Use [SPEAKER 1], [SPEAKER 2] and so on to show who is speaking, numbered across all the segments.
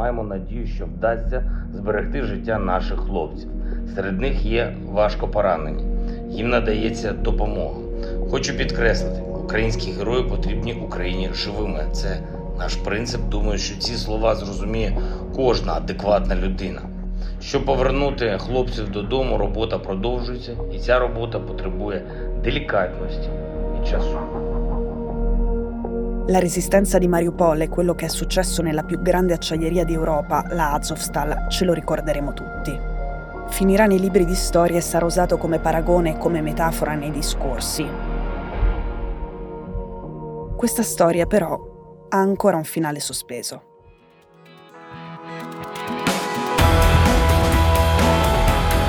[SPEAKER 1] маємо надію, що вдасться зберегти життя наших хлопців. Серед них є важко поранені. Їм надається допомога. Хочу підкреслити, українські герої потрібні Україні живими. Це наш принцип. Думаю, що ці слова зрозуміє кожна адекватна людина. Щоб повернути хлопців додому, робота продовжується, і ця робота потребує делікатності і часу.
[SPEAKER 2] La resistenza di Mariupol e quello che è successo nella più grande acciaieria d'Europa, la Azovstal, ce lo ricorderemo tutti. Finirà nei libri di storia e sarà usato come paragone e come metafora nei discorsi. Questa storia però ha ancora un finale sospeso.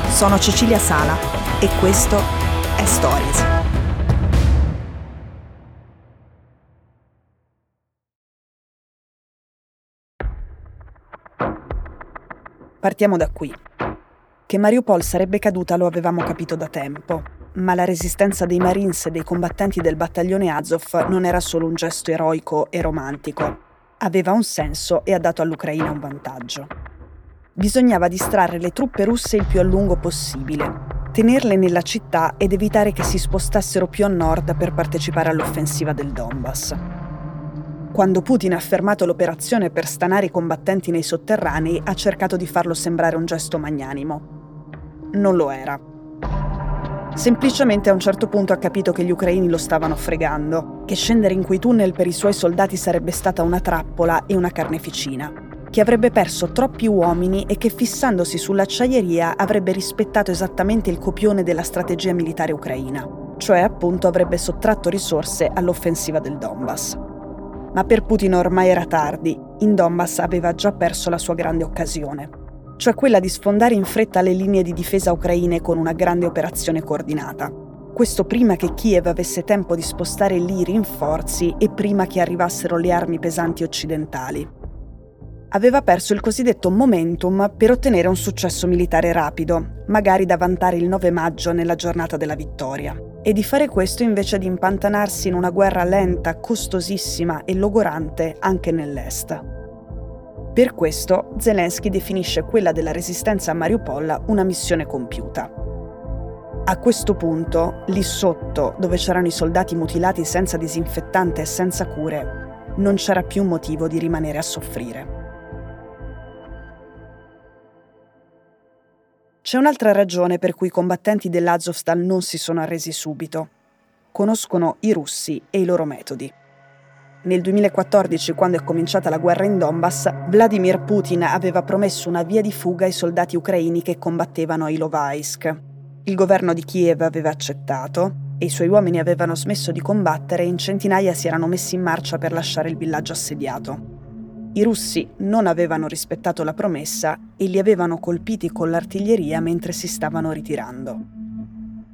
[SPEAKER 2] Sono Cecilia Sala e questo è Stories. Partiamo da qui. Che Mariupol sarebbe caduta lo avevamo capito da tempo, ma la resistenza dei Marines e dei combattenti del battaglione Azov non era solo un gesto eroico e romantico, aveva un senso e ha dato all'Ucraina un vantaggio. Bisognava distrarre le truppe russe il più a lungo possibile, tenerle nella città ed evitare che si spostassero più a nord per partecipare all'offensiva del Donbass. Quando Putin ha fermato l'operazione per stanare i combattenti nei sotterranei, ha cercato di farlo sembrare un gesto magnanimo. Non lo era. Semplicemente a un certo punto ha capito che gli ucraini lo stavano fregando, che scendere in quei tunnel per i suoi soldati sarebbe stata una trappola e una carneficina, che avrebbe perso troppi uomini e che fissandosi sull'acciaieria avrebbe rispettato esattamente il copione della strategia militare ucraina, cioè appunto avrebbe sottratto risorse all'offensiva del Donbass. Ma per Putin ormai era tardi, in Donbass aveva già perso la sua grande occasione, cioè quella di sfondare in fretta le linee di difesa ucraine con una grande operazione coordinata. Questo prima che Kiev avesse tempo di spostare lì i rinforzi e prima che arrivassero le armi pesanti occidentali. Aveva perso il cosiddetto momentum per ottenere un successo militare rapido, magari da vantare il 9 maggio nella giornata della vittoria e di fare questo invece di impantanarsi in una guerra lenta, costosissima e logorante anche nell'est. Per questo Zelensky definisce quella della resistenza a Mariupol una missione compiuta. A questo punto, lì sotto, dove c'erano i soldati mutilati senza disinfettante e senza cure, non c'era più motivo di rimanere a soffrire. C'è un'altra ragione per cui i combattenti dell'Azovstal non si sono arresi subito. Conoscono i russi e i loro metodi. Nel 2014, quando è cominciata la guerra in Donbass, Vladimir Putin aveva promesso una via di fuga ai soldati ucraini che combattevano a Ilovaisk. Il governo di Kiev aveva accettato e i suoi uomini avevano smesso di combattere e in centinaia si erano messi in marcia per lasciare il villaggio assediato. I russi non avevano rispettato la promessa e li avevano colpiti con l'artiglieria mentre si stavano ritirando.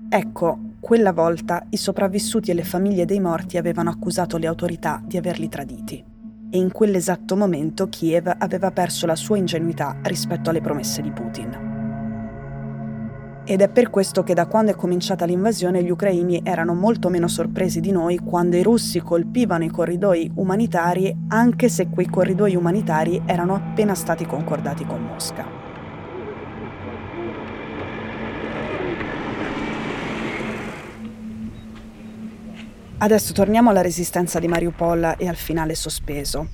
[SPEAKER 2] Ecco, quella volta i sopravvissuti e le famiglie dei morti avevano accusato le autorità di averli traditi. E in quell'esatto momento Kiev aveva perso la sua ingenuità rispetto alle promesse di Putin. Ed è per questo che da quando è cominciata l'invasione gli ucraini erano molto meno sorpresi di noi quando i russi colpivano i corridoi umanitari anche se quei corridoi umanitari erano appena stati concordati con Mosca. Adesso torniamo alla resistenza di Mariupol e al finale sospeso.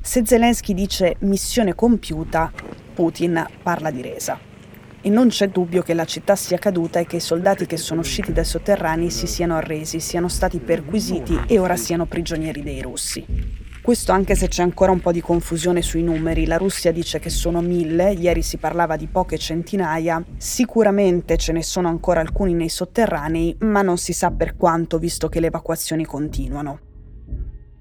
[SPEAKER 2] Se Zelensky dice missione compiuta, Putin parla di resa. E non c'è dubbio che la città sia caduta e che i soldati che sono usciti dai sotterranei si siano arresi, siano stati perquisiti e ora siano prigionieri dei russi. Questo anche se c'è ancora un po' di confusione sui numeri. La Russia dice che sono mille, ieri si parlava di poche centinaia. Sicuramente ce ne sono ancora alcuni nei sotterranei, ma non si sa per quanto visto che le evacuazioni continuano.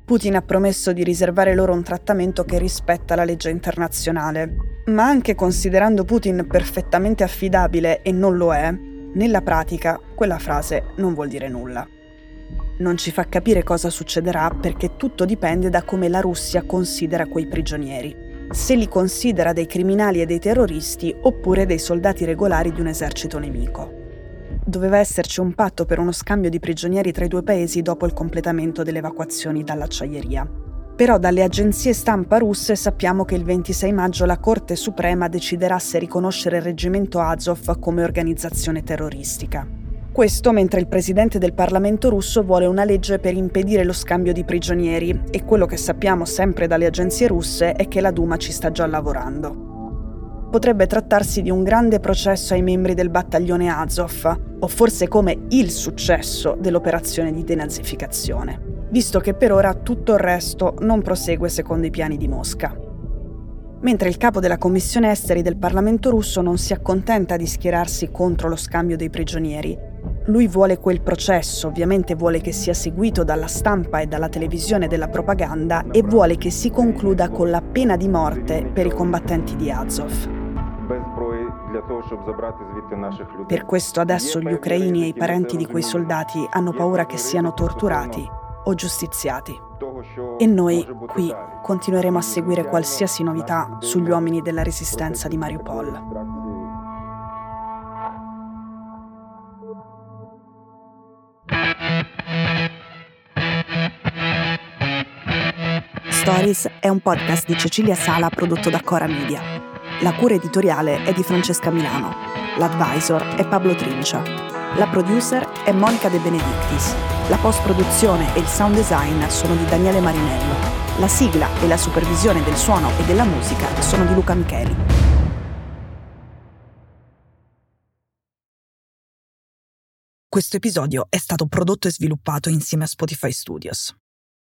[SPEAKER 2] Putin ha promesso di riservare loro un trattamento che rispetta la legge internazionale, ma anche considerando Putin perfettamente affidabile e non lo è, nella pratica quella frase non vuol dire nulla. Non ci fa capire cosa succederà perché tutto dipende da come la Russia considera quei prigionieri. Se li considera dei criminali e dei terroristi oppure dei soldati regolari di un esercito nemico. Doveva esserci un patto per uno scambio di prigionieri tra i due paesi dopo il completamento delle evacuazioni dall'acciaieria. Però dalle agenzie stampa russe sappiamo che il 26 maggio la Corte Suprema deciderà se riconoscere il reggimento Azov come organizzazione terroristica. Questo mentre il presidente del Parlamento russo vuole una legge per impedire lo scambio di prigionieri e quello che sappiamo sempre dalle agenzie russe è che la Duma ci sta già lavorando potrebbe trattarsi di un grande processo ai membri del battaglione Azov, o forse come il successo dell'operazione di denazificazione, visto che per ora tutto il resto non prosegue secondo i piani di Mosca. Mentre il capo della Commissione Esteri del Parlamento russo non si accontenta di schierarsi contro lo scambio dei prigionieri, lui vuole quel processo, ovviamente vuole che sia seguito dalla stampa e dalla televisione della propaganda e vuole che si concluda con la pena di morte per i combattenti di Azov. Per questo adesso gli ucraini e i parenti di quei soldati hanno paura che siano torturati o giustiziati. E noi qui continueremo a seguire qualsiasi novità sugli uomini della resistenza di Mariupol. Stories è un podcast di Cecilia Sala prodotto da Cora Media. La cura editoriale è di Francesca Milano. L'advisor è Pablo Trincia. La producer è Monica De Benedictis. La post-produzione e il sound design sono di Daniele Marinello. La sigla e la supervisione del suono e della musica sono di Luca Micheli. Questo episodio è stato prodotto e sviluppato insieme a Spotify Studios.